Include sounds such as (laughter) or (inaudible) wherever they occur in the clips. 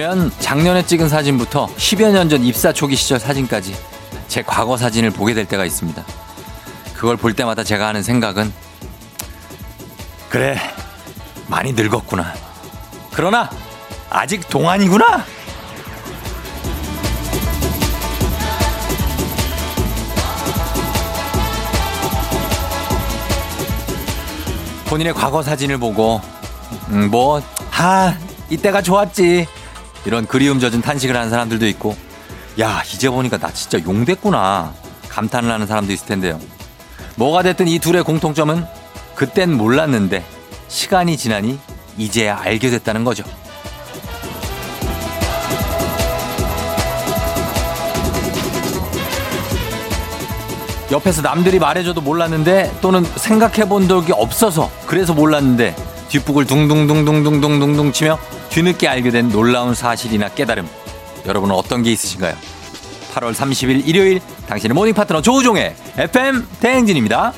보면 작년에 찍은 사진부터 10여 년 전 입사 초기 시절 사진까지 제 과거 사진을 보게 될 때가 있습니다. 그걸 볼 때마다 제가 하는 생각은 그래 많이 늙었구나. 그러나 아직 동안이구나. 본인의 과거 사진을 보고 음, 뭐, 아, 이때가 좋았지. 이런 그리움 젖은 탄식을 하는 사람들도 있고 야 이제 보니까 나 진짜 용 됐구나 감탄을 하는 사람도 있을 텐데요. 뭐가 됐든 이 둘의 공통점은 그땐 몰랐는데 시간이 지나니 이제야 알게 됐다는 거죠. 옆에서 남들이 말해줘도 몰랐는데 또는 생각해 본 적이 없어서 그래서 몰랐는데 뒷북을 둥둥둥둥둥둥둥 치며 뒤늦게 알게 된 놀라운 사실이나 깨달음. 여러분은 어떤 게 있으신가요? 8월 30일 일요일 당신의 모닝 파트너 조우종의 FM 대행진입니다.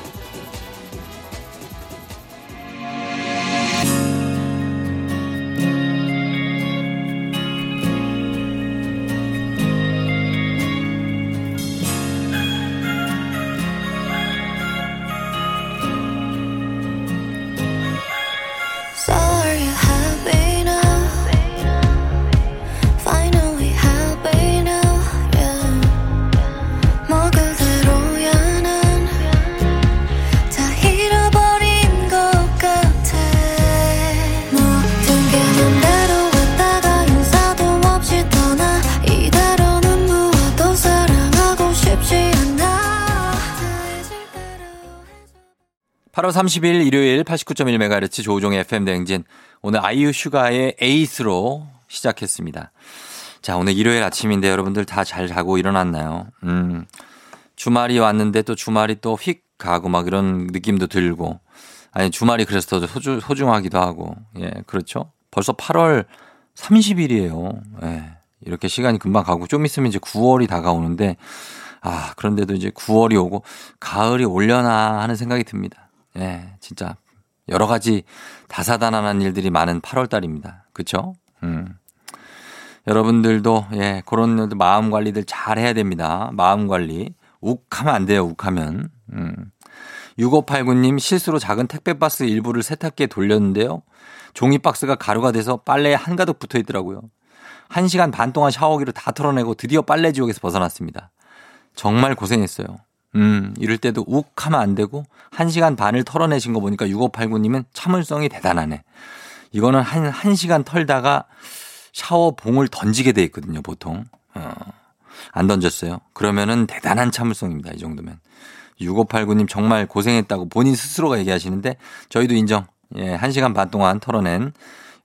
30일 일요일 89.1MHz 조우종의 FM 대행진. 오늘 아이유 슈가의 에이스로 시작했습니다. 자, 오늘 일요일 아침인데 여러분들 다 잘 자고 일어났나요? 음, 주말이 왔는데 또 주말이 또 휙 가고 막 이런 느낌도 들고. 아니, 주말이 그래서 더 소중, 소중하기도 하고. 예, 그렇죠. 벌써 8월 30일이에요. 예. 이렇게 시간이 금방 가고 좀 있으면 이제 9월이 다가오는데 아, 그런데도 이제 9월이 오고 가을이 올려나 하는 생각이 듭니다. 예, 진짜 여러 가지 다사다난한 일들이 많은 8월 달입니다. 그쵸? 음. 여러분들도 예, 그런 마음 관리들 잘 해야 됩니다. 마음 관리. 욱하면 안 돼요, 욱하면. 음. 6589님 실수로 작은 택배 박스 일부를 세탁기에 돌렸는데요. 종이 박스가 가루가 돼서 빨래에 한가득 붙어 있더라고요. 1시간 반 동안 샤워기를 다 털어내고 드디어 빨래 지옥에서 벗어났습니다. 정말 고생했어요. 음, 이럴 때도 욱 하면 안 되고 1시간 반을 털어내신 거 보니까 6589님은 참을성이 대단하네. 이거는 한, 1시간 털다가 샤워 봉을 던지게 돼 있거든요, 보통. 어, 안 던졌어요. 그러면은 대단한 참을성입니다, 이 정도면. 6589님 정말 고생했다고 본인 스스로가 얘기하시는데 저희도 인정. 예, 1시간 반 동안 털어낸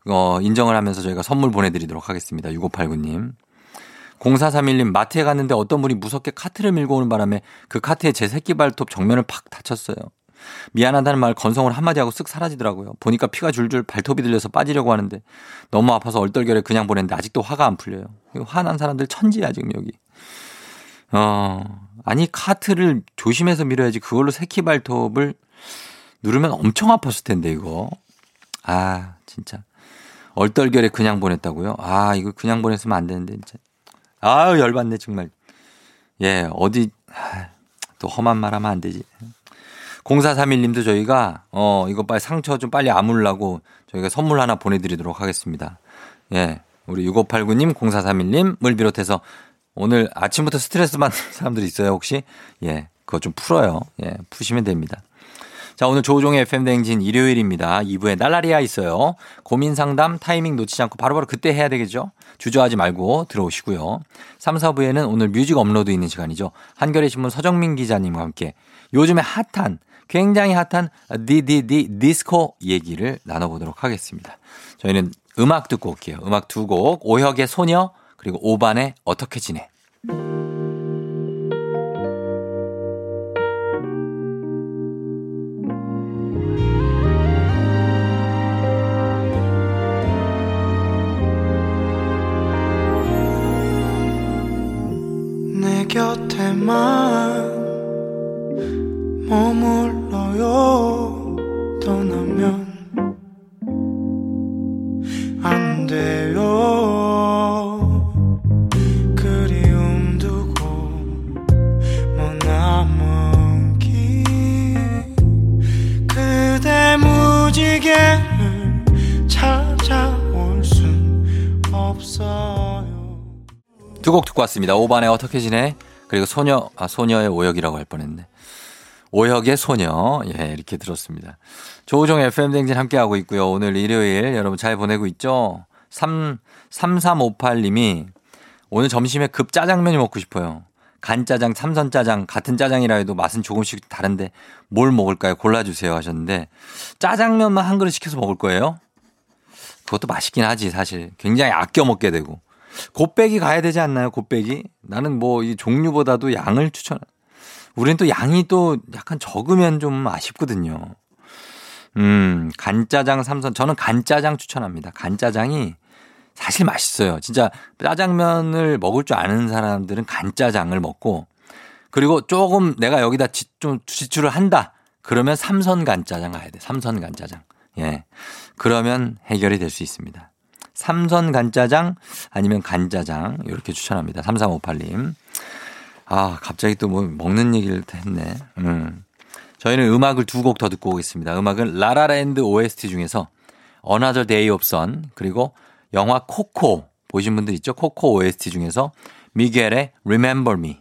어, 인정을 하면서 저희가 선물 보내드리도록 하겠습니다. 6589님. 0431님 마트에 갔는데 어떤 분이 무섭게 카트를 밀고 오는 바람에 그 카트에 제 새끼 발톱 정면을 팍 다쳤어요. 미안하다는 말 건성을 한마디 하고 쓱 사라지더라고요. 보니까 피가 줄줄 발톱이 들려서 빠지려고 하는데 너무 아파서 얼떨결에 그냥 보냈는데 아직도 화가 안 풀려요. 화난 사람들 천지야 지금 여기. 어 아니 카트를 조심해서 밀어야지 그걸로 새끼 발톱을 누르면 엄청 아팠을 텐데 이거. 아 진짜 얼떨결에 그냥 보냈다고요? 아 이거 그냥 보냈으면 안 되는데 진짜. 아유, 열받네, 정말. 예, 어디, 또 험한 말 하면 안 되지. 0431님도 저희가, 어, 이거 빨리 상처 좀 빨리 아물라고 저희가 선물 하나 보내드리도록 하겠습니다. 예, 우리 6589님, 0431님을 비롯해서 오늘 아침부터 스트레스 받는 (laughs) 사람들 있어요, 혹시? 예, 그거 좀 풀어요. 예, 푸시면 됩니다. 자, 오늘 조우종의 FM대행진 일요일입니다. 2부에 날라리아 있어요. 고민 상담 타이밍 놓치지 않고 바로바로 바로 그때 해야 되겠죠? 주저하지 말고 들어오시고요. 3, 4부에는 오늘 뮤직 업로드 있는 시간이죠. 한겨레 신문 서정민 기자님과 함께 요즘에 핫한 굉장히 핫한 디디디 디스코 얘기를 나눠보도록 하겠습니다. 저희는 음악 듣고 올게요. 음악 두 곡 오혁의 소녀 그리고 오반의 어떻게 지내. 만 머물러요. 떠나면 안 돼요. 그리움 두고 먼 남은 길. 그대 무지개 두곡 듣고 왔습니다. 오반에 어떻게 지내? 그리고 소녀, 아, 소녀의 오역이라고 할 뻔했네. 오역의 소녀. 예, 이렇게 들었습니다. 조우종 FM댕진 함께하고 있고요. 오늘 일요일 여러분 잘 보내고 있죠? 3, 3358님이 오늘 점심에 급 짜장면이 먹고 싶어요. 간짜장, 삼선짜장, 같은 짜장이라 해도 맛은 조금씩 다른데 뭘 먹을까요? 골라주세요 하셨는데 짜장면만 한 그릇 시켜서 먹을 거예요? 그것도 맛있긴 하지, 사실. 굉장히 아껴 먹게 되고. 곱빼기 가야 되지 않나요, 곱빼기? 나는 뭐 이 종류보다도 양을 추천. 우리는 또 양이 또 약간 적으면 좀 아쉽거든요. 음, 간짜장 삼선. 저는 간짜장 추천합니다. 간짜장이 사실 맛있어요. 진짜 짜장면을 먹을 줄 아는 사람들은 간짜장을 먹고 그리고 조금 내가 여기다 지, 좀 지출을 한다. 그러면 삼선 간짜장 가야 돼. 삼선 간짜장. 예. 그러면 해결이 될 수 있습니다. 삼선 간짜장 아니면 간짜장 이렇게 추천합니다. 3358님. 아, 갑자기 또 뭐 먹는 얘기를 했네. 음. 저희는 음악을 두 곡 더 듣고 오겠습니다. 음악은 라라랜드 OST 중에서 Another Day of Sun 그리고 영화 코코 보신 분들 있죠? 코코 OST 중에서 미겔의 Remember Me.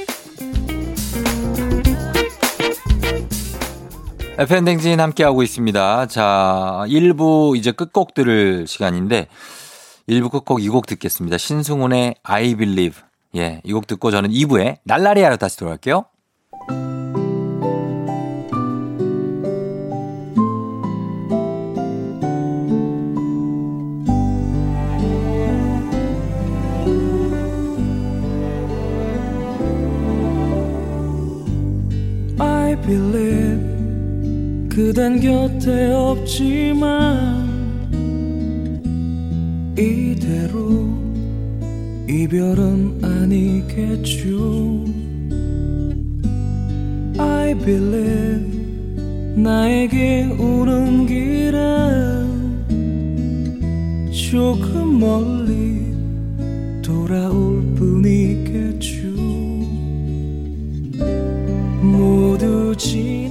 FN댕진 함께하고 있습니다. 자, 1부 이제 끝곡 들을 시간인데, 1부 끝곡 이 곡 듣겠습니다. 신승훈의 I Believe. 예, 이 곡 듣고 저는 2부에 날라리아로 다시 돌아올게요. Believe 그댄 곁에 없지만 이대로 이별은 아니겠죠. I believe 나에게 오는 길은 조금 멀리 돌아올 뿐이겠죠. 모두 지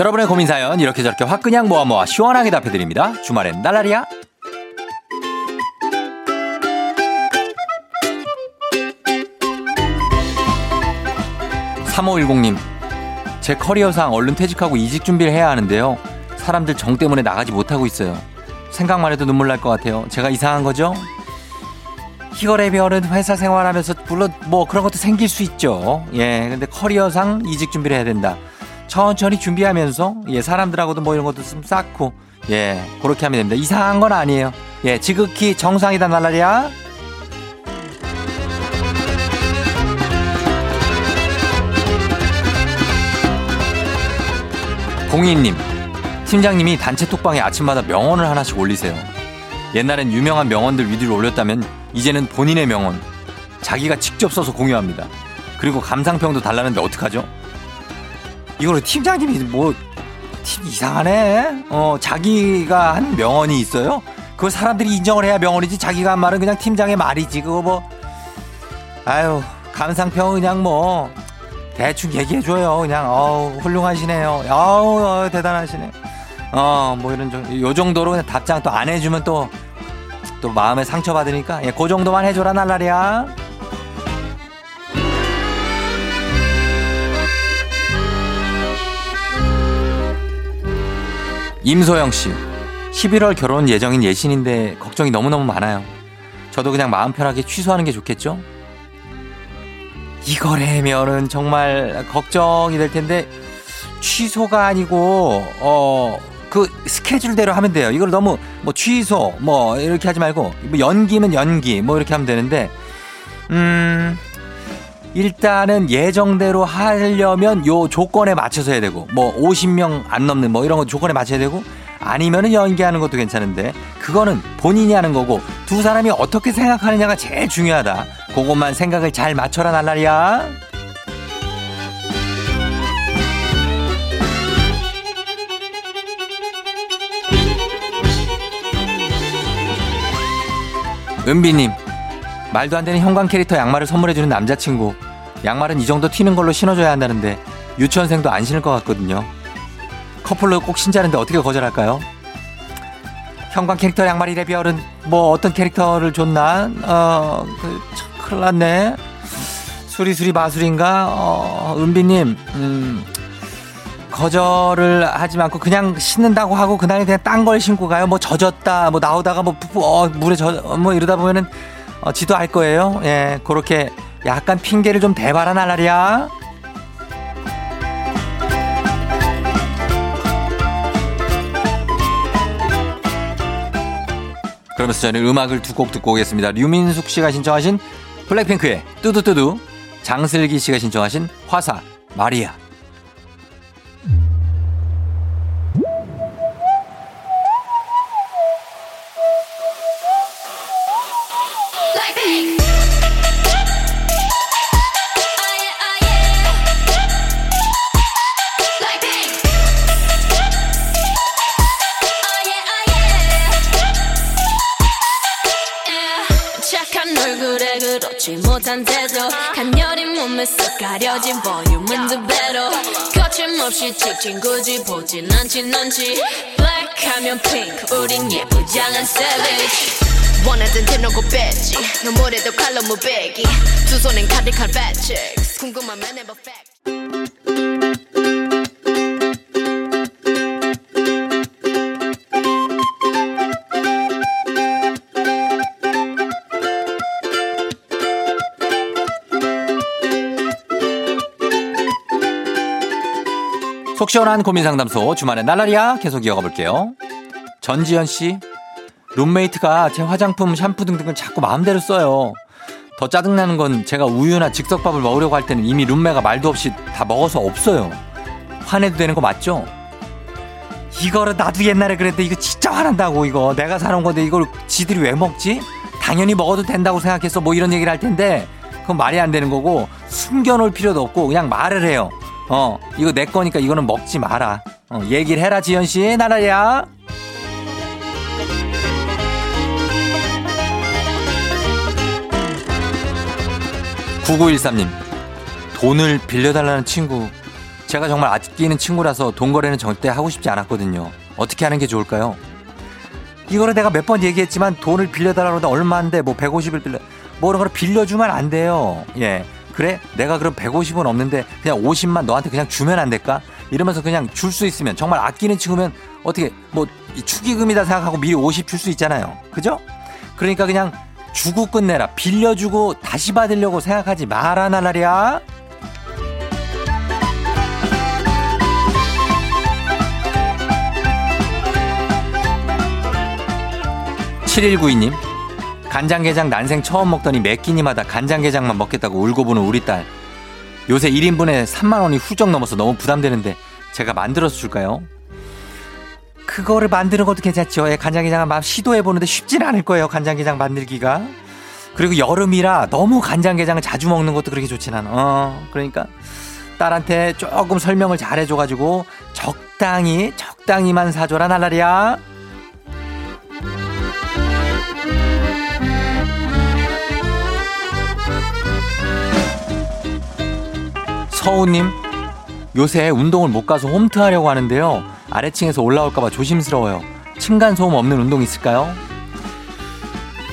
여러분의 고민 사연 이렇게 저렇게 화끈냥 모아 모아 시원하게 답해드립니다. 주말엔 날라리야. 3510님, 제 커리어상 얼른 퇴직하고 이직 준비를 해야 하는데요. 사람들 정 때문에 나가지 못하고 있어요. 생각만 해도 눈물 날 것 같아요. 제가 이상한 거죠? 희거래 별은 회사 생활하면서 물론 뭐 그런 것도 생길 수 있죠. 예, 근데 커리어상 이직 준비를 해야 된다. 천천히 준비하면서 예, 사람들하고도 뭐 이런 것도 좀 쌓고 예, 그렇게 하면 됩니다. 이상한 건 아니에요. 예, 지극히 정상이다 날라리야. 공인님, 팀장님이 단체 톡방에 아침마다 명언을 하나씩 올리세요. 옛날엔 유명한 명언들 위주로 올렸다면 이제는 본인의 명언, 자기가 직접 써서 공유합니다. 그리고 감상평도 달라는데 어떡하죠? 이거를 팀장님이 뭐, 팀 이상하네? 어, 자기가 한 명언이 있어요? 그걸 사람들이 인정을 해야 명언이지 자기가 한 말은 그냥 팀장의 말이지. 그거 뭐, 아유, 감상평 그냥 뭐, 대충 얘기해줘요. 그냥, 어우, 훌륭하시네요. 어우, 어우, 대단하시네. 어, 뭐 이런, 정- 요 정도로 그냥 답장 또 안 해주면 또, 또 마음에 상처받으니까, 예, 그 정도만 해줘라, 날라리야. 임소영 씨. 11월 결혼 예정인 예신인데 걱정이 너무너무 많아요. 저도 그냥 마음 편하게 취소하는 게 좋겠죠? 이거라면은 정말 걱정이 될 텐데 취소가 아니고 어 그 스케줄대로 하면 돼요. 이걸 너무 뭐 취소 뭐 이렇게 하지 말고 뭐 연기면 연기 뭐 이렇게 하면 되는데 음 일단은 예정대로 하려면 요 조건에 맞춰서 해야 되고 뭐 50명 안 넘는 뭐 이런 거 조건에 맞춰야 되고 아니면은 연기하는 것도 괜찮은데 그거는 본인이 하는 거고 두 사람이 어떻게 생각하느냐가 제일 중요하다. 그것만 생각을 잘 맞춰라 날라리야. 은비님 말도 안 되는 형광 캐릭터 양말을 선물해주는 남자친구. 양말은 이 정도 튀는 걸로 신어줘야 한다는데 유치원생도 안 신을 것 같거든요. 커플로 꼭 신자는데 어떻게 거절할까요? 형광 캐릭터 양말이래 별은 뭐 어떤 캐릭터를 줬나? 어 그, 참, 큰일 났네. 수리수리 마술인가? 어 은비님 음 거절을 하지 않고 그냥 신는다고 하고 그날 그냥 딴 걸 신고 가요? 뭐 젖었다 뭐 나오다가 뭐 어 물에 젖 뭐 이러다 보면은 어, 지도 알 거예요. 예, 그렇게 약간 핑계를 좀 대봐라 날라리야. 그러면서 저는 음악을 두 곡 듣고 오겠습니다. 류민숙 씨가 신청하신 블랙핑크의 뚜두뚜두, 장슬기 씨가 신청하신 화사, 마리아. 찍힌 굳이 보진 않지 블랙하면 핑크 우린 예쁘장한 savage. 원하던 대놓고 뺐지. 너무래도 칼로 무배기. 두 손엔 가득한 fat chicks 궁금하면 해봐 fact 속 시원한 고민 상담소 주말에 날라리야 계속 이어가 볼게요. 전지현 씨, 룸메이트가 제 화장품, 샴푸 등등을 자꾸 마음대로 써요. 더 짜증나는 건 제가 우유나 즉석밥을 먹으려고 할 때는 이미 룸메가 말도 없이 다 먹어서 없어요. 화내도 되는 거 맞죠? 이거를 나도 옛날에 그랬는데 이거 진짜 화난다고 이거 내가 사놓은 건데 이걸 지들이 왜 먹지? 당연히 먹어도 된다고 생각해서 뭐 이런 얘기를 할 텐데 그건 말이 안 되는 거고 숨겨놓을 필요도 없고 그냥 말을 해요. 어 이거 내 거니까 이거는 먹지 마라. 어, 얘기를 해라 지연 씨 나라야. 9913님, 돈을 빌려달라는 친구. 제가 정말 아끼는 친구라서 돈 거래는 절대 하고 싶지 않았거든요. 어떻게 하는 게 좋을까요? 이거를 내가 몇 번 얘기했지만 돈을 빌려달라고 하다 얼마인데 뭐 150을 빌려, 뭐 그런 걸 빌려주면 안 돼요. 예. 그래? 내가 그럼 150은 없는데 그냥 50만 너한테 그냥 주면 안 될까? 이러면서 그냥 줄 수 있으면 정말 아끼는 친구면 어떻게 뭐 축의금이다 생각하고 미리 50 줄 수 있잖아요. 그죠? 그러니까 그냥 주고 끝내라. 빌려주고 다시 받으려고 생각하지 마라 나라랴. 7192님. 간장게장 난생 처음 먹더니 매 끼니마다 간장게장만 먹겠다고 울고 보는 우리 딸. 요새 1인분에 3만 원이 훌쩍 넘어서 너무 부담되는데 제가 만들어서 줄까요? 그거를 만드는 것도 괜찮죠. 예, 간장게장 한번 시도해보는데 쉽진 않을 거예요. 간장게장 만들기가. 그리고 여름이라 너무 간장게장을 자주 먹는 것도 그렇게 좋진 않아. 어, 그러니까 딸한테 조금 설명을 잘 해줘가지고 적당히, 적당히만 사줘라, 날라리야. 서우님, 요새 운동을 못 가서 홈트 하려고 하는데요. 아래층에서 올라올까봐 조심스러워요. 층간소음 없는 운동 있을까요?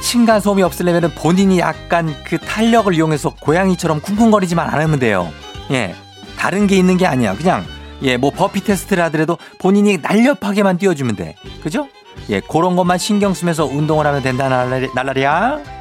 층간소음이 없으려면 본인이 약간 그 탄력을 이용해서 고양이처럼 쿵쿵거리지만 않으면 돼요. 예. 다른 게 있는 게 아니야. 그냥, 예, 뭐 버피 테스트를 하더라도 본인이 날렵하게만 뛰어주면 돼. 그죠? 예, 그런 것만 신경 쓰면서 운동을 하면 된다, 날라리, 날라리야.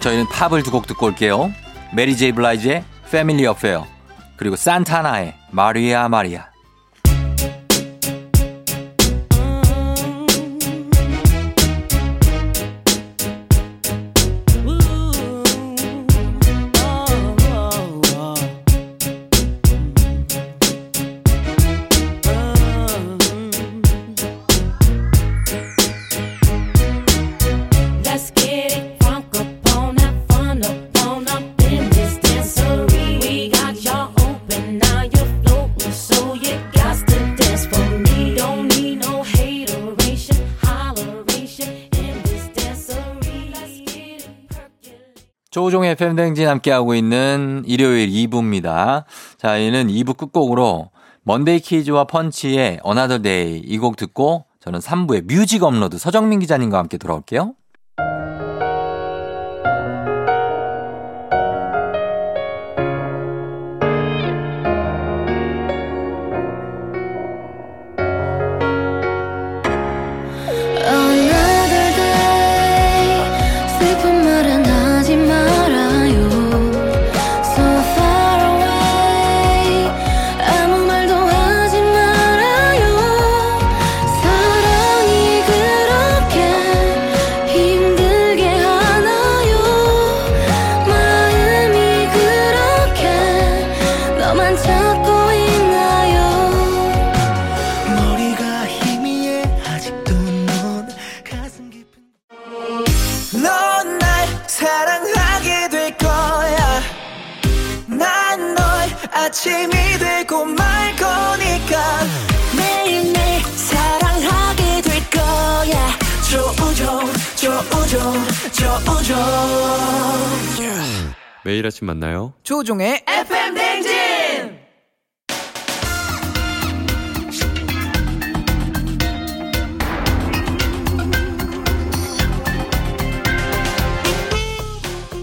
저희는 팝을 두 곡 듣고 올게요. 메리 제이 블라이즈의 Family Affair 그리고 산타나의 Maria Maria 조우종의 FM대행진 함께하고 있는 일요일 2부입니다. 자, 이는 2부 끝곡으로 먼데이 키즈와 펀치의 Another Day 이곡 듣고 저는 3부의 뮤직 업로드 서정민 기자님과 함께 돌아올게요. 조우종의 FM 대행진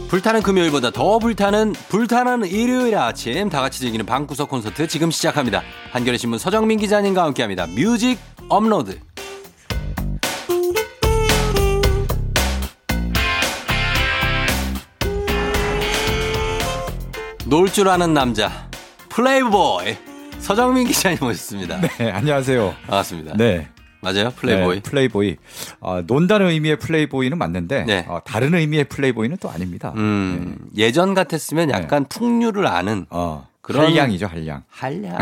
불타는 금요일보다 더 불타는 불타는 일요일 아침 다 같이 즐기는 방구석 콘서트 지금 시작합니다. 한겨레 신문 서정민 기자님과 함께합니다. 뮤직 업로드. 놀 줄 아는 남자 플레이보이 서정민 기자님 오셨습니다. 네, 안녕하세요. 반갑습니다. 네. 맞아요? 플레이보이. 네, 플레이보이. 어, 논다는 의미의 플레이보이는 맞는데 네. 어, 다른 의미의 플레이보이는 또 아닙니다. 음, 예전 같았으면 약간 풍류를 아는 어, 그런- 한량이죠, 한량. 한량.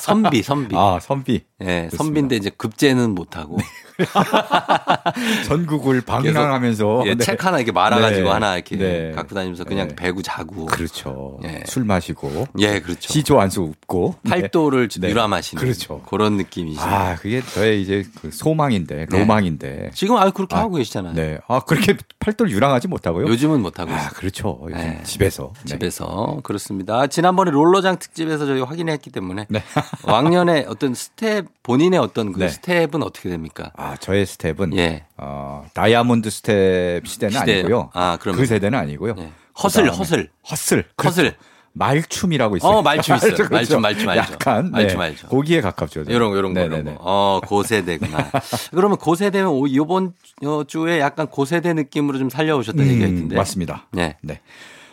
선비, 선비. 아, 선비. 예. 선비인데 이제 급제는 못하고. (laughs) 전국을 방랑하면서 예, 네. 책 하나 이렇게 말아가지고 네. 하나 이렇게 네. 갖고 다니면서 그냥 네. 베고 자고. 그렇죠. 예. 술 마시고 예, 그렇죠. 시조 한 수 읊고 팔도를 네. 유람하시는 그렇죠. 그런 느낌이시죠. 아, 그게 저의 이제 그 소망인데, 네. 로망인데. 지금 아유 그렇게 아, 하고 계시잖아요. 네. 아, 그렇게 팔도를 유랑하지 못하고요. 요즘은 못 하고 아, 있어요. 그렇죠. 요즘 네. 집에서. 네. 집에서 그렇습니다. 지난번에 롤러장 특집에서 저희 확인했기 때문에 네. 왕년에 어떤 스텝 본인의 어떤 그 네. 스텝은 어떻게 됩니까? 아, 저의 스텝은 예. 어, 다이아몬드 스텝 시대는 시대. 아니고요. 아, 그러면. 그 세대는 아니고요. 예. 허슬, 허슬. 허슬. 허슬. 그렇죠. 말춤이라고 있어요. 어, 말춤 있어요. (laughs) 그렇죠. 말춤, 말춤 알죠. 약간 말춤 네, 알죠. 고기에 가깝죠. 저는. 이런 거, 이런 거, 이런. 거. 어, 고세대구나. (laughs) 그러면 고세대면 오- 이번 어, 주에 약간 고세대 느낌으로 좀 살려오셨다는 얘기가 음, 있던데. 맞습니다. 네. 네.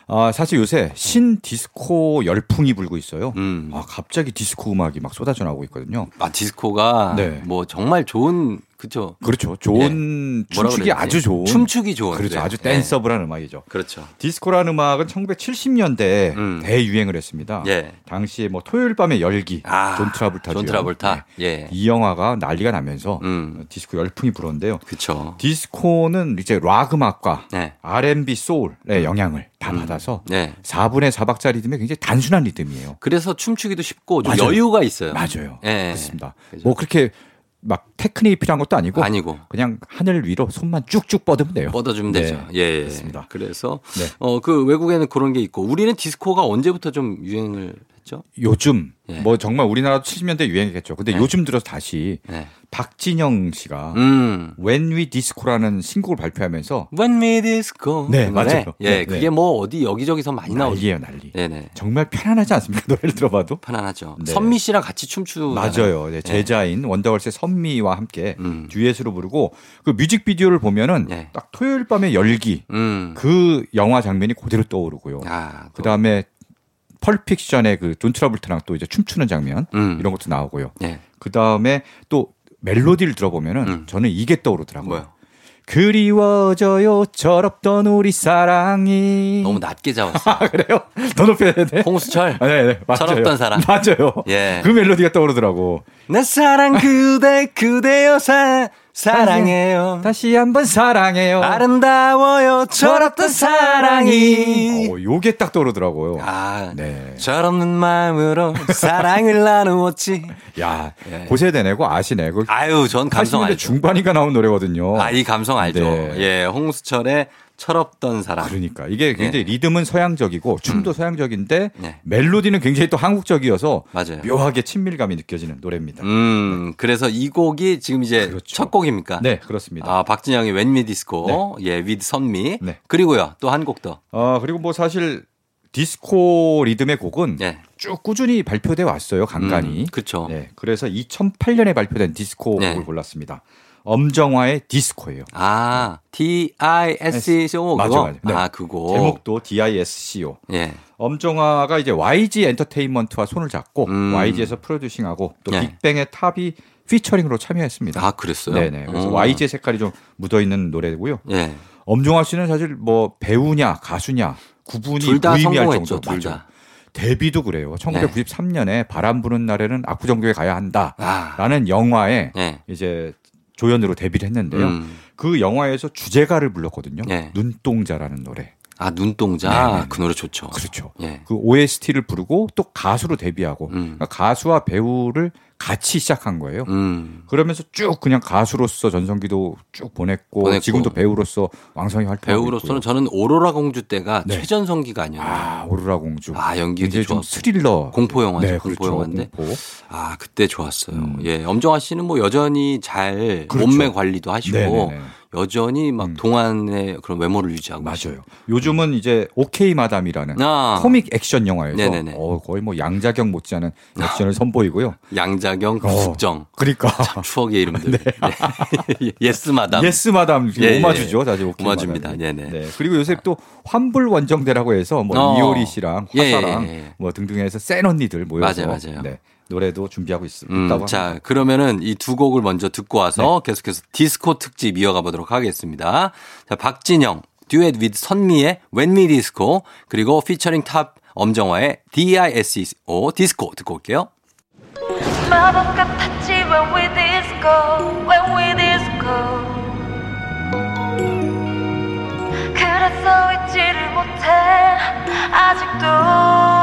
아, 사실 요새 신 디스코 열풍이 불고 있어요. 음. 아, 갑자기 디스코 음악이 막 쏟아져 나오고 있거든요. 아, 디스코가 네. 뭐 정말 좋은, 그쵸. 그렇죠. 좋은 예. 춤추기? 아주 좋은 춤추기 좋은. 그렇죠. 그래요. 아주 예. danceable한 음악이죠. 그렇죠. 디스코라는 음악은 1970년대에 음. 대유행을 했습니다. 예. 당시에 뭐 토요일 밤의 열기, 아, 존 트라볼타 존. 트라볼타. 네. 예. 이 영화가 난리가 나면서 음. 디스코 열풍이 불었는데요. 그쵸. 디스코는 이제 락 음악과 네. R&B 소울의 영향을 다 받아서 네. 4분의 4박자 리듬이 굉장히 단순한 리듬이에요. 그래서 춤추기도 쉽고 좀 맞아요. 여유가 있어요. 맞아요. 예. 그렇습니다. 그죠. 뭐 그렇게 막 테크닉이 필요한 것도 아니고, 아니고. 그냥 하늘 위로 손만 쭉쭉 뻗으면 돼요. 뻗어주면 네. 되죠. 예. 그렇습니다. 그래서 네. 어그 외국에는 그런 게 있고 우리는 디스코가 언제부터 좀 유행을 했죠? 요즘 예. 뭐 정말 우리나라도 70년대 유행이겠죠. 근데 네. 요즘 들어서 다시 네. 박진영 씨가 음. When We Disco라는 신곡을 발표하면서 When We Disco. 네, 그. 맞아요. 예, 네, 그게 네. 뭐 어디 여기저기서 많이 나오죠. 난리예요, 난리. 네네. 정말 편안하지 않습니까? 노래를 들어봐도. 편안하죠. 네. 선미 씨랑 같이 춤추. 맞아요. 네, 제자인 원더걸스의 선미와 함께 음. 듀엣으로 부르고 그 뮤직비디오를 보면은 네. 딱 토요일 밤의 열기 음. 그 영화 장면이 그대로 떠오르고요. 아, 그 다음에 Pulp Fiction의 그 존 트라볼타랑 또 이제 춤추는 장면 음. 이런 것도 나오고요. 예. 그 다음에 또 멜로디를 들어보면은 음. 저는 이게 떠오르더라고요. 뭐요? 그리워져요 철없던 우리 사랑이 너무 낮게 잡았어. 아 그래요? 더 높여야 돼. 홍수철. 아, 네, 네, 맞아요. 철없던 사랑. 맞아요. 예. 그 멜로디가 떠오르더라고. 내 사랑 그대 그대여 사 사랑해요. 다시 한번 사랑해요. 아름다워요 철없던 사랑이. 어, 요게 딱 떠오르더라고요. 아, 네. 철없는 마음으로 사랑을 나누었지. (laughs) 야, 예. 고세대네, 고 아시네. 그 아유, 전 감성 80년대 알죠. 중반인가 나온 노래거든요. 아, 이 감성 알죠. 네. 예, 홍수철의 철없던 사랑. 그러니까 이게 굉장히 리듬은 서양적이고 춤도 서양적인데 네. 멜로디는 굉장히 또 한국적이어서 맞아요. 묘하게 친밀감이 느껴지는 노래입니다. 음, 그래서 이 곡이 지금 이제 그렇죠. 첫 곡입니까? 네, 그렇습니다. 아, 박진영의 When We Disco, 예, with 선미. 네. 그리고요, 또 한 곡 더. 어, 그리고 뭐 사실 디스코 리듬의 곡은 예. 쭉 꾸준히 발표돼 왔어요, 간간히. 음, 그쵸. 네, 그래서 2008년에 발표된 디스코 네. 곡을 골랐습니다. 엄정화의 디스코예요. 아, D-I-S-C-O. 맞아, 그거? 맞아. 네. 아, 그거. 제목도 DISCO. 예. 엄정화가 이제 YG 엔터테인먼트와 손을 잡고 음. YG에서 프로듀싱하고 또 네. 빅뱅의 탑이 피처링으로 참여했습니다. 아, 그랬어요? 네네. 그래서 어. YG의 색깔이 좀 묻어 있는 노래고요. 예. 엄정화 씨는 사실 뭐 배우냐 가수냐 구분이 무의미할 성공했죠, 정도 둘 맞아. 다. 데뷔도 그래요. 1993년에 바람 부는 날에는 압구정교에 가야 아. 한다라는 영화에 예. 이제 조연으로 데뷔를 했는데요. 음. 그 영화에서 주제가를 불렀거든요. 네. 눈동자라는 노래. 아, 눈동자. 네네네. 그 노래 좋죠. 그렇죠. 예. 그 OST를 부르고 또 가수로 데뷔하고 음. 그러니까 가수와 배우를 같이 시작한 거예요. 음. 그러면서 쭉 그냥 가수로서 전성기도 쭉 보냈고, 보냈고. 지금도 배우로서 왕성히 활동하고 배우로서는 있고요. 저는 오로라 공주 때가 네. 최전성기가 아니었나. 아 오로라 공주. 아, 연기 굉장히 좀. 스릴러 공포 영화죠. 네, 공포 그렇죠. 영화인데. 공포. 아, 그때 좋았어요. 음. 예. 엄정화 씨는 뭐 여전히 잘 그렇죠. 몸매 관리도 하시고 네네네. 여전히 막 동안의 그런 외모를 유지하고 맞아요. 계시고. 요즘은 이제 오케이 마담이라는 아. 코믹 액션 영화에서 네네네. 어, 거의 뭐 양자경 못지않은 액션을 선보이고요. 양자 경, 구숙정. 그러니까 추억의 이름들. (laughs) 네. 예스 마담. 예스 마담 예, 예. 오마주죠, 사실 오케이 오마주입니다. 마담이. 네네. 네. 그리고 요새 또 환불 원정대라고 해서 뭐 어. 이효리 씨랑 예, 화사랑 예, 예. 뭐 등등 해서 센 언니들 모여서 맞아요, 맞아요. 네. 노래도 준비하고 있, 음, 자. 그러면은 이 두 곡을 먼저 듣고 와서 계속해서 디스코 특집 이어가 보도록 하겠습니다. 자, 박진영, 듀엣 with 선미의 When We Disco, 그리고 피처링 탑 엄정화의 D-I-S-C-O, 디스코 듣고 올게요. 마법 같았지 when we disco when we disco 그래서 잊지를 못해 아직도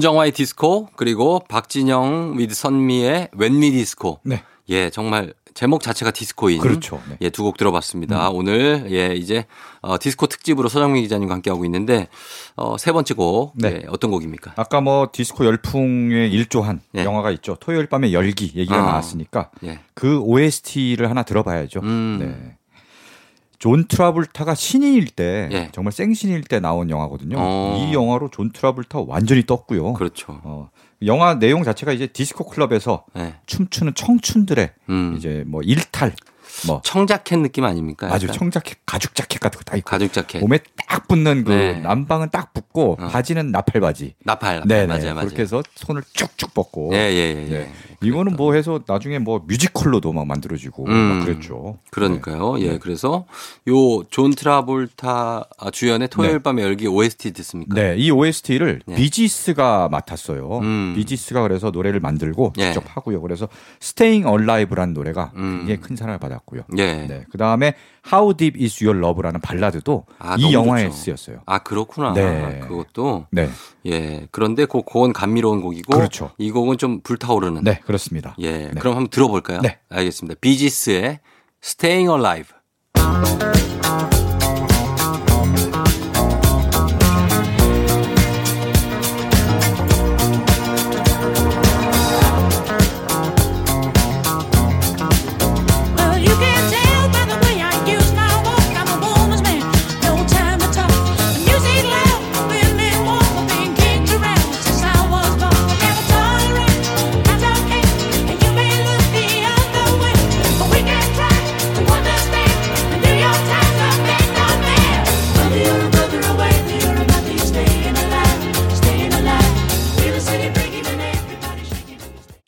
엄정화의 디스코, 그리고 박진영 with 선미의 Me Disco. 네. 예, 정말 제목 자체가 디스코인. 그렇죠. 네. 예, 두 곡 들어봤습니다. 오늘, 예, 이제, 어, 디스코 특집으로 서정민 기자님과 함께 하고 있는데, 어, 세 번째 곡. 네. 예, 어떤 곡입니까? 아까 뭐 디스코 열풍에 일조한 예. 영화가 있죠. 토요일 밤의 열기 얘기가 아. 나왔으니까 예. 그 OST를 하나 들어봐야죠. 음. 네. 존 트라볼타가 신인일 때 예. 정말 생신인일 때 나온 영화거든요. 어. 이 영화로 존 트라볼타 완전히 떴고요. 그렇죠. 어, 영화 내용 자체가 이제 디스코 클럽에서 예. 춤추는 청춘들의 음. 이제 뭐 일탈, 뭐 청자켓 느낌 아닙니까? 아주 약간? 청자켓, 가죽 자켓 같은 거 다 입고 가죽 자켓. 몸에 딱 붙는 그 네. 남방은 딱 붙고 어. 바지는 나팔 바지. 나팔. 네, 맞아요, 맞아요. 그렇게 해서 손을 쭉쭉 뻗고. 예, 예, 예. 예. 예. 이거는 뭐 해서 나중에 뭐 뮤지컬로도 막 만들어지고 음. 막 그랬죠. 그러니까요. 네. 예, 그래서 요 존 트라볼타 주연의 토요일 네. 밤의 열기 OST 듣습니까? 네, 이 OST를 예. 비지스가 맡았어요. 음. 비지스가 그래서 노래를 만들고 예. 직접 하고요. 그래서 Staying Alive라는 노래가 음. 굉장히 큰 사랑을 받았고 요. 예. 네, 그 다음에 How Deep Is Your Love라는 발라드도 아, 이 영화에 좋죠. 쓰였어요. 아, 그렇구나. 네. 그것도 네, 예. 그런데 그 그건 감미로운 곡이고 그렇죠. 이 곡은 좀 불타오르는 네, 그렇습니다. 예. 네. 그럼 한번 들어볼까요? 네. 알겠습니다. 비지스의 Staying Alive.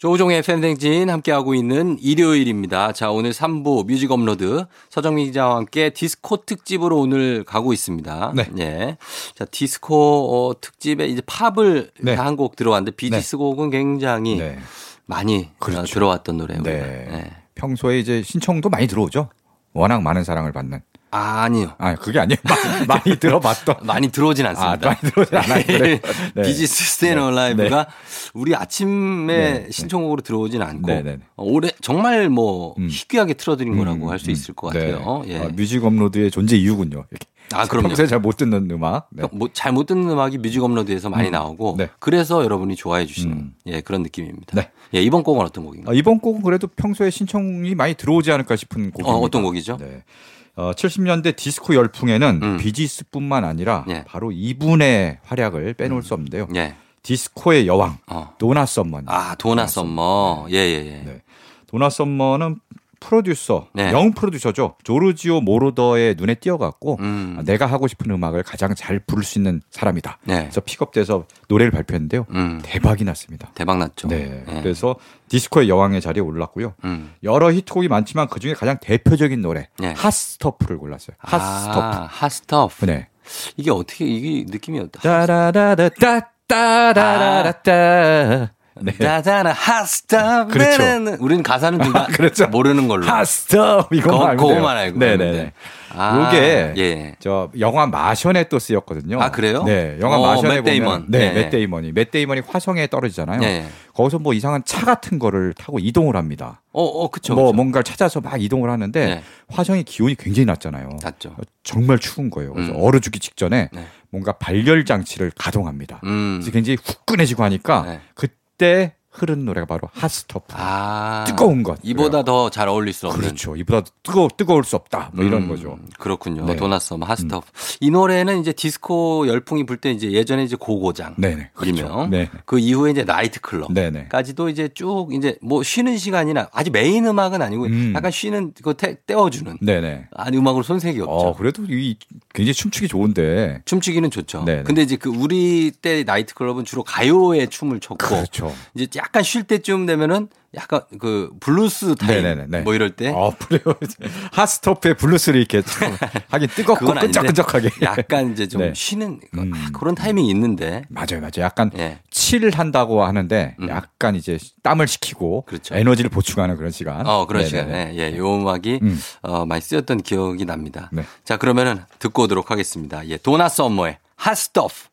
조우종의 FM대행진 함께하고 있는 일요일입니다. 자, 오늘 3부 뮤직 업로드 서정민 기자와 함께 디스코 특집으로 오늘 가고 있습니다. 네. 예. 자, 디스코 어, 특집에 이제 팝을 네. 한곡 들어왔는데 비지스 곡은 굉장히 네. 많이 그렇죠. 어, 들어왔던 노래예요. 네. 네. 평소에 이제 신청도 많이 들어오죠. 워낙 많은 사랑을 받는. 아, 아니요. 아, 그게 아니에요. 마- 많이 들어봤던. (laughs) 많이 들어오진 아, 않습니다. 많이 들어오지 않아요. 그래요? (laughs) 네. 비지스 Stayin' 네. Alive가 우리 아침에 네. 신청곡으로 들어오진 않고 네, 네, 네. 어, 올해 정말 뭐 음. 희귀하게 틀어드린 거라고 음, 할수 음. 있을 것 네. 같아요. 예. 아, 뮤직 업로드의 존재 이유군요. 이렇게. 아, 그럼요. 평소에 잘 못 듣는 음악. 네. 뭐 잘 못 듣는 음악이 뮤직 업로드에서 많이 음. 나오고 네. 그래서 여러분이 좋아해 주시는 음. 예, 그런 느낌입니다. 네. 예, 이번 곡은 어떤 곡인가요? 아, 이번 곡은 그래도 평소에 신청이 많이 들어오지 않을까 싶은 곡입니다. 어, 어떤 곡이죠? 네. 어, 70년대 디스코 열풍에는 음. 비지스뿐만 아니라 예. 바로 이분의 활약을 빼놓을 수 없는데요. 예. 디스코의 여왕 어. 도나 썸머. 아, 도나 썸머. 예, 예, 예. 네. 도나 썸머는 프로듀서, 네. 영 프로듀서죠. 조르지오 모로더의 눈에 띄어갖고 음. 아, 내가 하고 싶은 음악을 가장 잘 부를 수 있는 사람이다. 네. 그래서 픽업돼서 노래를 발표했는데요. 음. 대박이 났습니다. 대박 났죠. 네. 예. 그래서 디스코의 여왕의 자리에 올랐고요. 음. 여러 히트곡이 많지만 그 중에 가장 대표적인 노래 네. 핫스토프를 골랐어요. 핫스토프. 아, 핫스토프. 네. 이게 어떻게 이게 느낌이 어떠? 따라라라 따 따라라따. 네. 나잖아 Hot Stuff. 그렇죠. 우리는 가사는 좀 (laughs) 다 그렇죠. 모르는 걸로. Hot Stuff 이거만 거- 알면 그거만. 알고 네네네. 있는데. 아, 요게 예. 저 영화 마션에 또 쓰였거든요. 아, 그래요? 네, 영화 어, 마션에 맷 보면 데이먼. 네, 예. 맷 데이먼이 맷 데이먼이 화성에 떨어지잖아요. 예. 거기서 뭐 이상한 차 같은 거를 타고 이동을 합니다. 어, 어, 그쵸. 뭐 그쵸. 뭔가를 찾아서 막 이동을 하는데 네. 화성의 기온이 굉장히 낮잖아요. 낮죠. 정말 추운 거예요. 그래서 음. 얼어 죽기 직전에 네. 뭔가 발열 장치를 가동합니다. 음. 그래서 굉장히 후끈해지고 하니까 네. 그 때 흐르는 노래가 바로 Hot Stuff. 아. 뜨거운 것. 이보다 더 잘 어울릴 수 없는. 그렇죠. 이보다 뜨거 뜨거울 수 없다. 뭐 이런 음, 거죠. 그렇군요. 네. 도나 썸머 Hot Stuff. 이 노래는 이제 디스코 열풍이 불 때 이제 예전에 이제 고고장. 네네. 그렇죠. 일명. 네. 그 이후에 이제 나이트 클럽. 네네. 까지도 이제 쭉 이제 뭐 쉬는 시간이나 아주 메인 음악은 아니고 음. 약간 쉬는 그 태, 떼어주는 네네. 아니 음악으로 손색이 없죠. 어, 그래도 이 굉장히 춤추기 좋은데. 춤추기는 좋죠. 네네. 근데 이제 그 우리 때 나이트 클럽은 주로 가요에 춤을 췄고 그렇죠. 이제 약간 쉴 때쯤 되면은 약간 그 블루스 타임 네네네. 뭐 이럴 때 어, 그래요. Hot Stuff에 블루스를 이렇게 참 (laughs) 하긴 뜨겁고 끈적끈적하게. 약간 이제 좀 네. 쉬는 음. 아, 그런 타이밍이 있는데 맞아요, 맞아요. 약간 예. chill을 한다고 하는데 음. 약간 이제 땀을 식히고 그렇죠. 에너지를 보충하는 그런 시간. 어 그런 네네네. 시간에 예, 요 음악이 음. 어, 많이 쓰였던 기억이 납니다. 네. 자 그러면은 듣고 오도록 하겠습니다. 예, 도나 썸머의 Hot Stuff.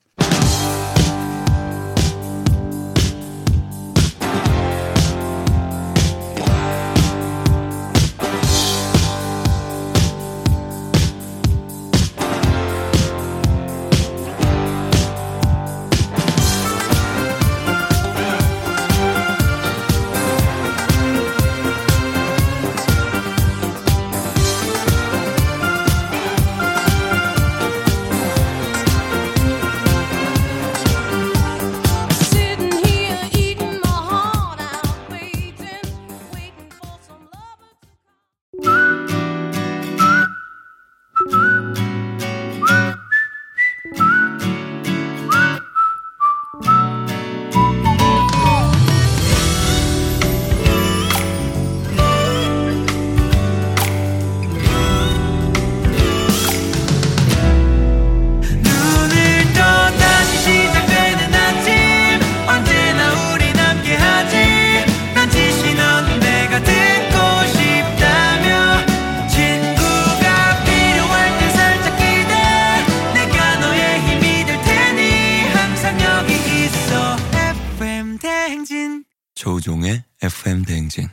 대행진 조우종의 FM 대행진.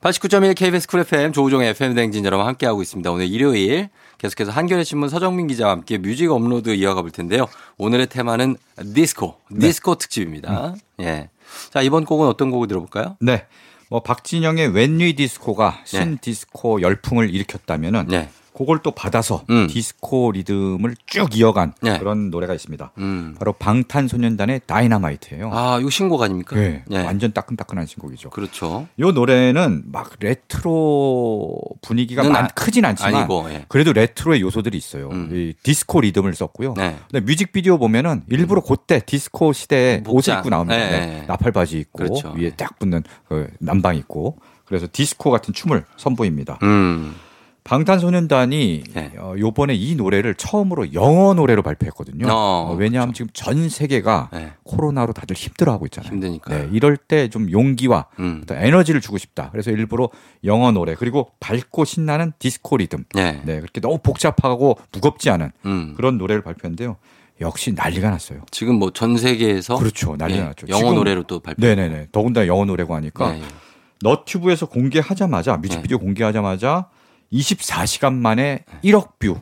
89.1 KBS 쿨 FM 조우종의 FM 대행진 여러분 함께하고 있습니다. 오늘 일요일 계속해서 한겨레 신문 서정민 기자와 함께 뮤직 업로드 이어가 볼 텐데요. 오늘의 테마는 디스코, 디스코 특집입니다. 예. 자, 이번 곡은 어떤 곡을 들어볼까요? 네. 뭐 박진영의 When We Disco가 신 네. 디스코 열풍을 일으켰다면은 네. 그걸 또 받아서 음. 디스코 리듬을 쭉 이어간 네. 그런 노래가 있습니다. 음. 바로 방탄소년단의 다이나마이트예요. 아, 이거 신곡 아닙니까? 네, 예. 완전 따끈따끈한 신곡이죠. 그렇죠. 이 노래는 막 레트로 분위기가 는 많, 아- 크진 않지만 아니고, 예. 그래도 레트로의 요소들이 있어요. 음. 이 디스코 리듬을 썼고요. 네. 근데 뮤직비디오 보면은 일부러 그때 디스코 시대에 복장. 옷을 입고 나옵니다. 네, 네, 네. 나팔 바지 입고 그렇죠. 위에 딱 붙는 그 남방 입고 그래서 디스코 같은 춤을 선보입니다. 음. 방탄소년단이 네. 어, 요번에 이 노래를 처음으로 영어 노래로 발표했거든요. 어, 어, 왜냐하면 지금 전 세계가 네. 코로나로 다들 힘들어하고 있잖아요. 힘드니까. 네, 이럴 때 좀 용기와 음. 에너지를 주고 싶다. 그래서 일부러 영어 노래 그리고 밝고 신나는 디스코 리듬. 네. 네, 그렇게 너무 복잡하고 무겁지 않은 음. 그런 노래를 발표했는데요. 역시 난리가 났어요. 지금 뭐 전 세계에서 그렇죠, 난리가 예, 났죠. 영어 지금- 노래로 또 발표. 네네네. 더군다나 영어 노래고 하니까 네. 너튜브에서 공개하자마자 뮤직비디오 공개하자마자 24시간 만에 1억 뷰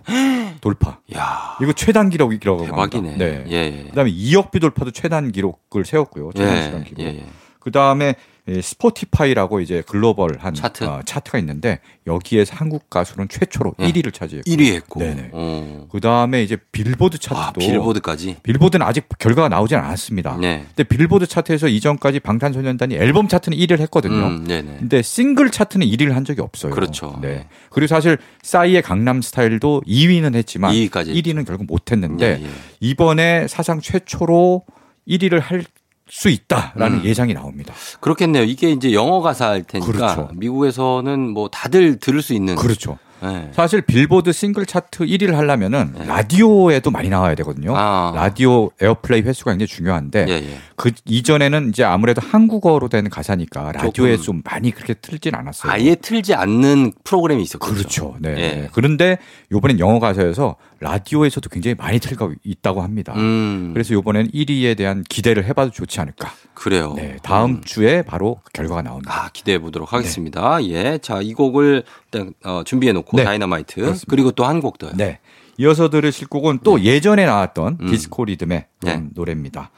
돌파. 야, 이거 최단 기록이라고 대박이네. 합니다. 네. 예, 예. 그다음에 2억 뷰 돌파도 최단 기록을 세웠고요. 최단 예, 시간 기록. 예, 예. 그다음에 이 스포티파이라고 이제 글로벌한 차트. 어, 차트가 있는데 여기에서 한국 가수는 최초로 예. 1위를 차지했고 1위 했고. 어. 그 다음에 이제 빌보드 차트도 아, 빌보드까지. 빌보드는 아직 결과가 나오진 않았습니다. 네. 근데 빌보드 차트에서 이전까지 방탄소년단이 앨범 차트는 1위를 했거든요. 음, 네네. 근데 싱글 차트는 1위를 한 적이 없어요. 그렇죠. 네. 그리고 사실 싸이의 강남 스타일도 2위는 했지만 2위까지 1위는 결국 못 했는데 예, 예. 이번에 사상 최초로 1위를 할 수 있다라는 음. 예상이 나옵니다. 그렇겠네요. 이게 이제 영어 가사일 테니까 그렇죠. 미국에서는 뭐 다들 들을 수 있는. 그렇죠. 네. 사실 빌보드 싱글 차트 1위를 하려면은 네. 라디오에도 많이 나와야 되거든요. 아. 라디오 airplay 횟수가 굉장히 중요한데 예, 예. 그 이전에는 이제 아무래도 한국어로 된 가사니까 라디오에. 좀 많이 그렇게 틀진 않았어요. 아예 틀지 않는 프로그램이 있었죠. 그렇죠. 네. 예. 그런데 요번엔 영어 가사여서 라디오에서도 굉장히 많이 틀고 있다고 합니다. 음. 그래서 요번엔 1위에 대한 기대를 해봐도 좋지 않을까. 그래요. 네. 다음 음. 주에 바로 결과가 나옵니다. 아, 기대해 보도록 하겠습니다. 예. 자, 이 곡을 일단 어, 준비해 놓고 네. 다이너마이트. 그렇습니다. 그리고 또 한 곡 더요. 네. 이어서 들으실 곡은 또 예전에 나왔던 음. 디스코 리듬의 네. 노래입니다.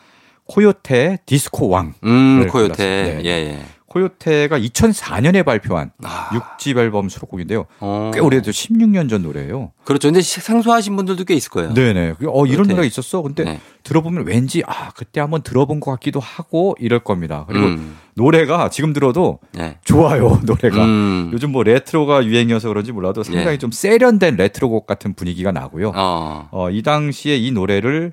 코요테의 디스코 왕. 음, 네, 코요테. 골랐습니다. 네. 예, 예. 코요테가 2004년에 발표한 아. 6집 앨범 수록곡인데요. 어. 꽤 오래돼서 16년 전 노래예요. 그렇죠. 근데 시- 생소하신 분들도 꽤 있을 거예요. 네네. 어, 이런. 노래가 있었어. 근데 네. 들어보면 왠지 아 그때 한번 들어본 것 같기도 하고 이럴 겁니다. 그리고 음. 노래가 지금 들어도 네. 좋아요. (laughs) 노래가 음. 요즘 뭐 레트로가 유행이어서 그런지 몰라도 상당히 예. 좀 세련된 레트로곡 같은 분위기가 나고요. 어. 어, 이 당시에 이 노래를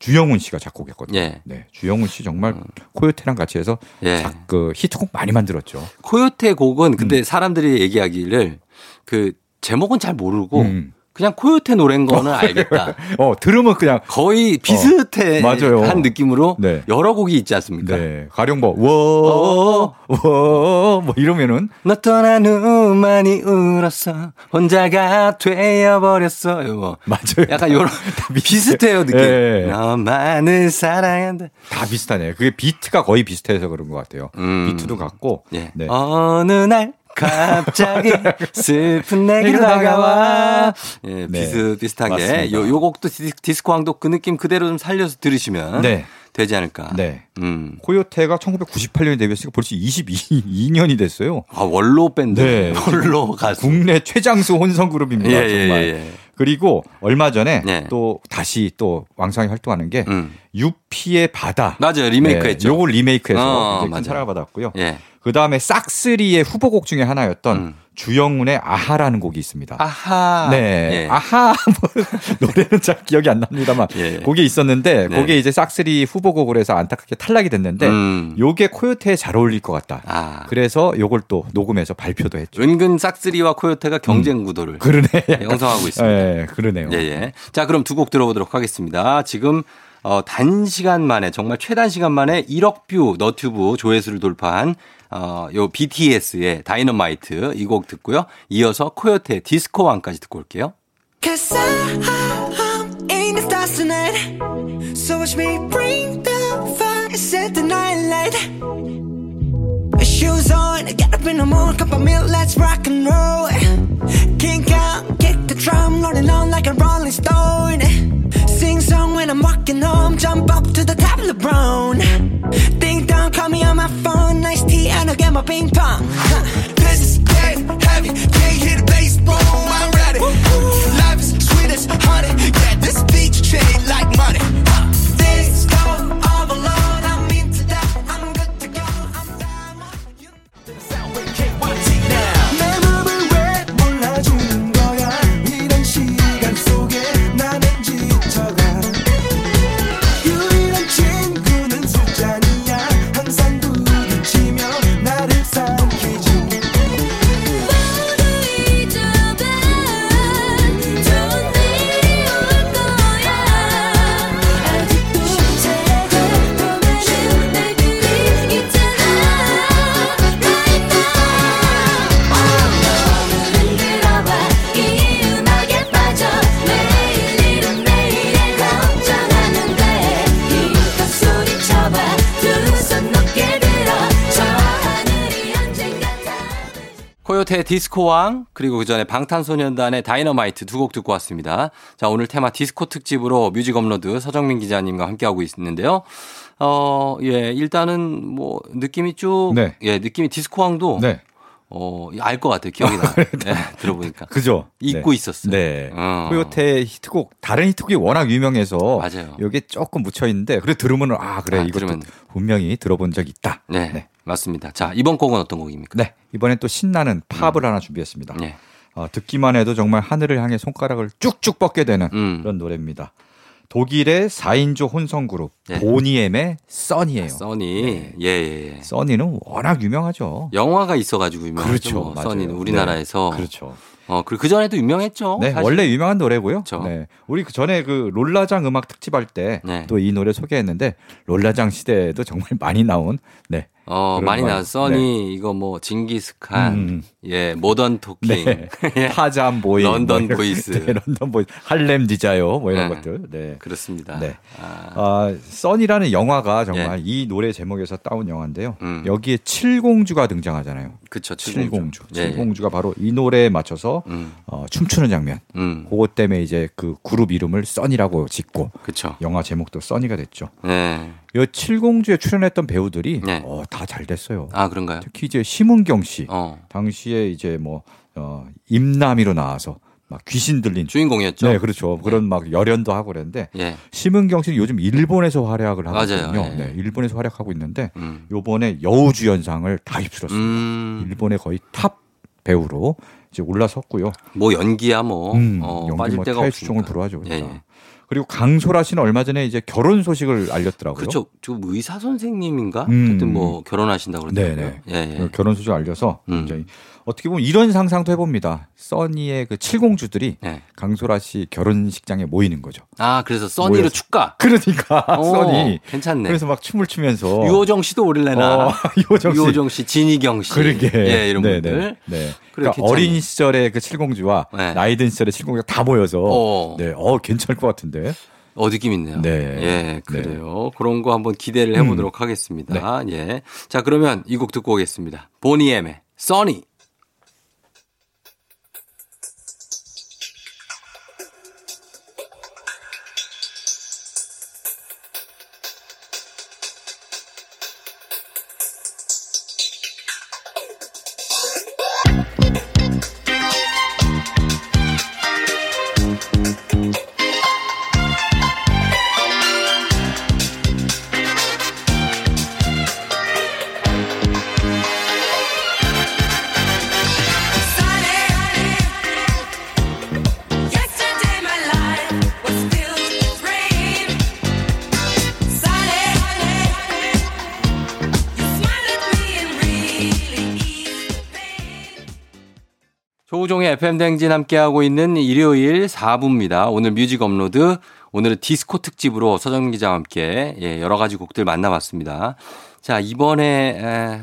주영훈 씨가 작곡했거든요. 예. 네, 주영훈 씨 정말 코요테랑 같이 해서 예. 작, 그 히트곡 많이 만들었죠. 코요테 곡은 근데 음. 사람들이 얘기하기를 그 제목은 잘 모르고 음. 그냥 코요테 노래인 거는 알겠다. (laughs) 어, 들으면 그냥 거의 비슷해 맞아요. 한 느낌으로 네. 여러 곡이 있지 않습니까? 네, 가령 뭐 어. 워워 뭐 이러면은 너 떠난 후 많이 울었어 혼자가 되어버렸어 뭐 맞아요. 약간 요런 (laughs) 비슷해요 느낌 예. 너만을 사랑한다 다 비슷하네. 그게 비트가 거의 비슷해서 그런 것 같아요. 음. 비트도 같고. 예. 네. 어느 날 갑자기 슬픈 내게 다가와 예, 네. 비슷비슷하게 맞습니다. 요, 요 곡도 디스, 디스코 왕도 그 느낌 그대로 좀 살려서 들으시면 네. 되지 않을까 네. 음. 코요테가 1998년에 데뷔했으니까 벌써 22년이 됐어요. 아 원로 밴드 네. (laughs) 원로 가수 국내 최장수 혼성 그룹입니다. 예, 예, 정말. 예, 예. 그리고 얼마 전에 네. 또 다시 또 왕성히 활동하는 게 음. 유피의 바다. 맞아요 리메이크했죠 네, 요걸 리메이크해서 어, 굉장히 큰. 사랑을 받았고요. 예. 그 다음에 싹쓰리의 후보곡 중에 하나였던 음. 주영훈의 아하라는 곡이 있습니다. 아하 네. 예. 아하. 뭐 (laughs) 노래는 잘 기억이 안 납니다만. 예. 곡이 있었는데, 네. 그게 이제 싹쓰리 후보곡으로 해서 안타깝게 탈락이 됐는데, 음. 요게 코요테에 잘 어울릴 것 같다. 아. 그래서 요걸 또 녹음해서 발표도 했죠. 은근 싹쓰리와 코요테가 경쟁 구도를 그러네. 형성하고 있습니다. 예, 그러네요. 예, 예. 자, 그럼 두 곡 들어보도록 하겠습니다. 지금 어, 단시간 만에 정말 최단 시간 만에 1억 뷰 너튜브 조회수를 돌파한 어, 요 BTS의 다이너마이트 이 곡 듣고요. 이어서 코요테 디스코 왕까지 듣고 올게요. Cause I'm in the stars tonight. So watch me bring the fire, set the night light. Shoes on, get up in the morning, cup of milk, let's rock and roll. Kink out, drum, rolling on like a rolling stone. Sing song when I'm walking home, jump up to the top of the brown. Ding dong, call me on my phone, nice tea, and I'll get my ping pong. Huh. This is dead heavy, can't hear the bass, boom, I'm ready. Life is sweet as honey, yeah, this beach chain like money. This go 디스코왕 그리고 그 전에 방탄소년단의 다이너마이트 두 곡 듣고 왔습니다. 자 오늘 테마 디스코 특집으로 뮤직 업로드 서정민 기자님과 함께하고 있는데요. 어, 예, 일단은 뭐 느낌이 쭉, 네. 예, 느낌이 디스코왕도 네. 어, 알 것 같아요. 기억이 나. (laughs) 네, 들어보니까. 그죠? 잊고 네. 있었어요. 네. 어. 코요태 히트곡 다른 히트곡이 워낙 유명해서 맞아요. 여기 조금 묻혀 있는데 그래 들으면 아 그래 아, 이것도 들으면. 분명히 들어본 적 있다. 네, 네. 맞습니다. 자, 이번 곡은 어떤 곡입니까? 네. 이번엔 또 신나는 팝을 하나 준비했습니다. 네. 어, 듣기만 해도 정말 하늘을 향해 손가락을 쭉쭉 뻗게 되는 음. 그런 노래입니다. 독일의 4인조 혼성 그룹 네. 보니엠의 써니예요. 써니. 네. 예, 예, 예. 써니는 워낙 유명하죠. 영화가 있어 가지고 유명하죠. 그렇죠. 뭐. 써니는 우리나라에서. 네, 그렇죠. 어, 그리고 그 전에도 유명했죠. 네, 사실. 원래 유명한 노래고요. 그렇죠. 네. 우리 그 전에 그 롤라장 음악 특집 할 때 네. 또 이 노래 소개했는데 롤라장 시대에도 정말 많이 나온 네. 어, 많이 말. 나왔어. 써니, 이거 뭐, 징기스칸, 음. 예, 모던 토킹. 네. (laughs) 예. Tarzan Boy 런던 뭐 보이스. 네, 런던 보이스. Harlem Desire 뭐 이런 네. 것들. 네. 그렇습니다. 네. 아, 아, 써니라는 영화가 정말 이 노래 제목에서 따온 영화인데요. 예. 음. 여기에 칠공주가 등장하잖아요. 그쵸, 칠공주. 예, 예. 칠공주 가 바로 이 노래에 맞춰서 음, 어, 춤추는 장면. 음, 그것 때문에 이제 그 그룹 이름을 써니라고 짓고 그쵸. 영화 제목도 써니가 됐죠. 네. 이 칠공주에 출연했던 배우들이 네. 어, 다 잘 됐어요. 아, 그런가요? 특히 이제 심은경 씨 어, 당시에 이제 뭐 어, 임남이로 나와서 막 귀신 들린 주인공이었죠? 네, 그렇죠. 그런 막 열연도 하고 그랬는데 예. 심은경 씨는 요즘 일본에서 활약을 하고. 있거든요. 예. 네, 일본에서 활약하고 있는데 음. 요번에 여우주연상을 다 휩쓸었습니다. 음, 일본의 거의 탑 배우로 이제 올라섰고요. 뭐 연기야 뭐, 음, 어, 연기 뭐 데가 없으니까. 불허하죠. 예, 그러니까. 예. 그리고 강소라 씨는 얼마 전에 이제 결혼 소식을 알렸더라고요. 그렇죠. 지금 의사 선생님인가? 음. 하여튼 뭐 결혼하신다고 그러더라고요. 네네. 예, 예. 그 결혼 소식 알려서 음. 굉장히 어떻게 보면 이런 상상도 해봅니다. 써니의 그 칠공주들이 예. 강소라 씨 결혼식장에 모이는 거죠. 아, 그래서 써니로 모여서. 축가. 그러니까 어, 써니. 괜찮네. 그래서 막 춤을 추면서 유호정 씨도 오릴래나. 어, (laughs) 유호정 씨. 유호정 씨, 진희경 씨. 그러게. 예, 이런 네, 분들. 네. 네. 그러니까 괜찮네. 어린 시절의 그 칠공주와 네. 나이 든 시절의 칠공주가 다 모여서 어. 네, 어 괜찮을 것 같은데. 어, 느낌 있네요. 네. 예, 그래요. 그런 거 한번 기대를 해보도록 하겠습니다. 예. 자, 그러면 이 곡 듣고 오겠습니다. 보니엠의 써니. FM대행진 함께하고 있는 일요일 4부입니다. 오늘 뮤직 업로드, 오늘은 디스코 특집으로 서정 기자와 함께 예, 여러 가지 곡들 만나봤습니다. 자, 이번에 에,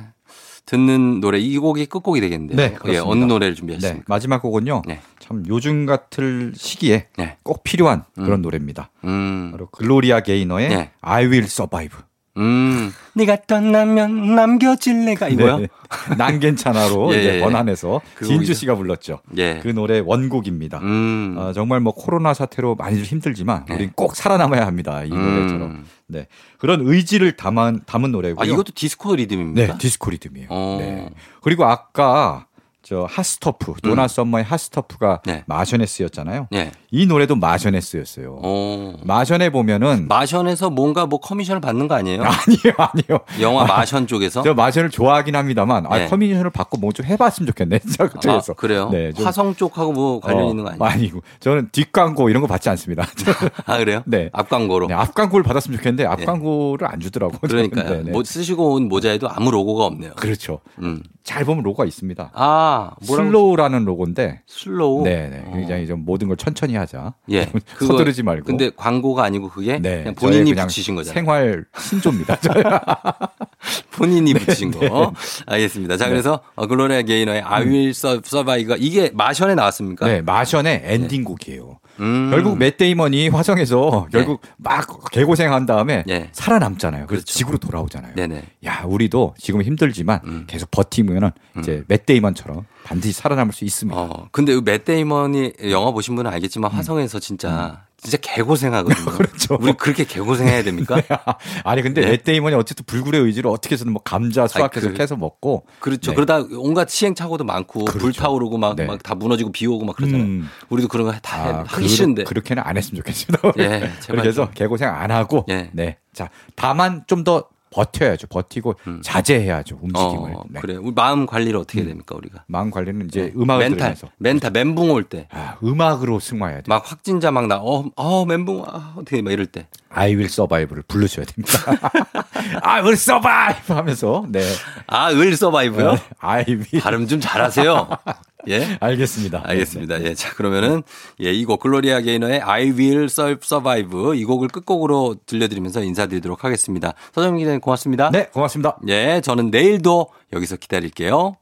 듣는 노래, 이 곡이 끝곡이 되겠는데요. 네, 예, 그렇습니다. 어느 노래를 네, 준비했습니까? 마지막 곡은요. 네. 참 요즘 같을 시기에 네. 꼭 필요한 그런 노래입니다. 음, 바로 글로리아 게이너의 네. I Will Survive. 음, 네가 떠나면 남겨질래가 이거요? 네. (laughs) 난 괜찮아로 예, 이제 예. 번안해서 그 진주. 씨가 불렀죠. 예. 그 노래 원곡입니다. 음, 어, 정말 뭐 코로나 사태로 많이들 힘들지만 네. 우리 꼭 살아남아야 합니다. 이 노래처럼. 음. 네. 그런 의지를 담은, 담은 노래고요. 아, 이것도 디스코 리듬입니까? 네, 디스코 리듬이에요. 어. 네. 그리고 아까 저 Hot Stuff, 도나 썸머의 Hot Stuff가 네. 마션에 쓰였잖아요. 네. 이 노래도 마션에 쓰였어요. 어. 마션에 보면은 마션에서 뭔가 뭐 커미션을 받는 거 아니에요? (laughs) 아니요, 아니요. 영화 마션 쪽에서? 저 마션을 좋아하긴 합니다만 아, 네. 커미션을 받고 뭐 좀 해봤으면 좋겠네. 저 그쪽에서. 아, 그래요? 네, 좀- 화성 쪽하고 뭐 관련 어, 있는 거 아니에요? 아니고 저는 뒷 광고 이런 거 받지 않습니다. (laughs) 아, 그래요? 네. 앞 광고로. 네, 앞 광고를 받았으면 좋겠는데 앞 광고를 안 주더라고 요. 그러니까요. 네, 네. 뭐 쓰시고 온 모자에도 아무 로고가 없네요. 그렇죠. 음. 잘 보면 로고가 있습니다. 아? Slow라는 로고인데 Slow. 네, 네. 어. 굉장히 좀 모든 걸 천천히 하자. 예. (laughs) 그거- 서두르지 말고. 근데 광고가 아니고 그게 네, 그냥 본인이 그냥 붙이신 거잖아요. 생활 신조입니다. (laughs) 본인이 (laughs) 붙이신 거. 알겠습니다. 자, 그래서 어, 글로리아 게이너의 I Will Survive가 이게 마션에 나왔습니까? 네, 마션의 엔딩곡이에요. 음. 결국 맷 데이먼이 화성에서 결국 막 개고생한 다음에 예. 살아남잖아요. 그래서 그렇죠. 지구로 돌아오잖아요. 네네. 야, 우리도 지금 힘들지만 음. 계속 버티면은 이제 맷 데이먼처럼 반드시 살아남을 수 있습니다. 어, 근데 맷 데이먼이 영화 보신 분은 알겠지만 화성에서 진짜 진짜 개고생하거든요. 음. (laughs) 그렇죠. 우리 그렇게 개고생해야 됩니까? (laughs) 아니 근데 네. 맷 데이먼이 어쨌든 불굴의 의지로 어떻게 해서든 뭐 감자 수확해서 그- 캐서 먹고 그렇죠. 네. 그러다 온갖 시행착오도 많고 그렇죠. 불타오르고 막 네. 막 다 무너지고 비 오고 막 그러잖아요. 음. 우리도 그런 거다 아, 하기 그러- 싫은데. 그렇게는 안 했으면 좋겠습니다. 예, (laughs) 해서 좀. 개고생 안 하고 예. 네. 자, 다만 좀 더 버텨야죠. 버티고 자제해야죠. 움직임을. 음. 어, 네. 그래. 마음 관리를 어떻게 해야 됩니까, 우리가? 마음 관리는 이제 음악을 멘탈, 들으면서 멘탈, 멘붕 올 때. 아, 음악으로 승화해야 돼요. 막 확진자 막 나, 어, 어, 멘붕, 아, 어떻게 막 이럴 때. I will survive를 부르셔야 됩니다. (laughs) I will survive 하면서 네. 아, 을 서바이브요? I will 발음 좀 잘하세요. (laughs) 예? 알겠습니다. 알겠습니다. 예. 자, 그러면은, 예, 이 곡, 글로리아 게이너의 I will survive 이 곡을 끝곡으로 들려드리면서 인사드리도록 하겠습니다. 서정민 기자님 고맙습니다. 네, 고맙습니다. 예, 저는 내일도 여기서 기다릴게요.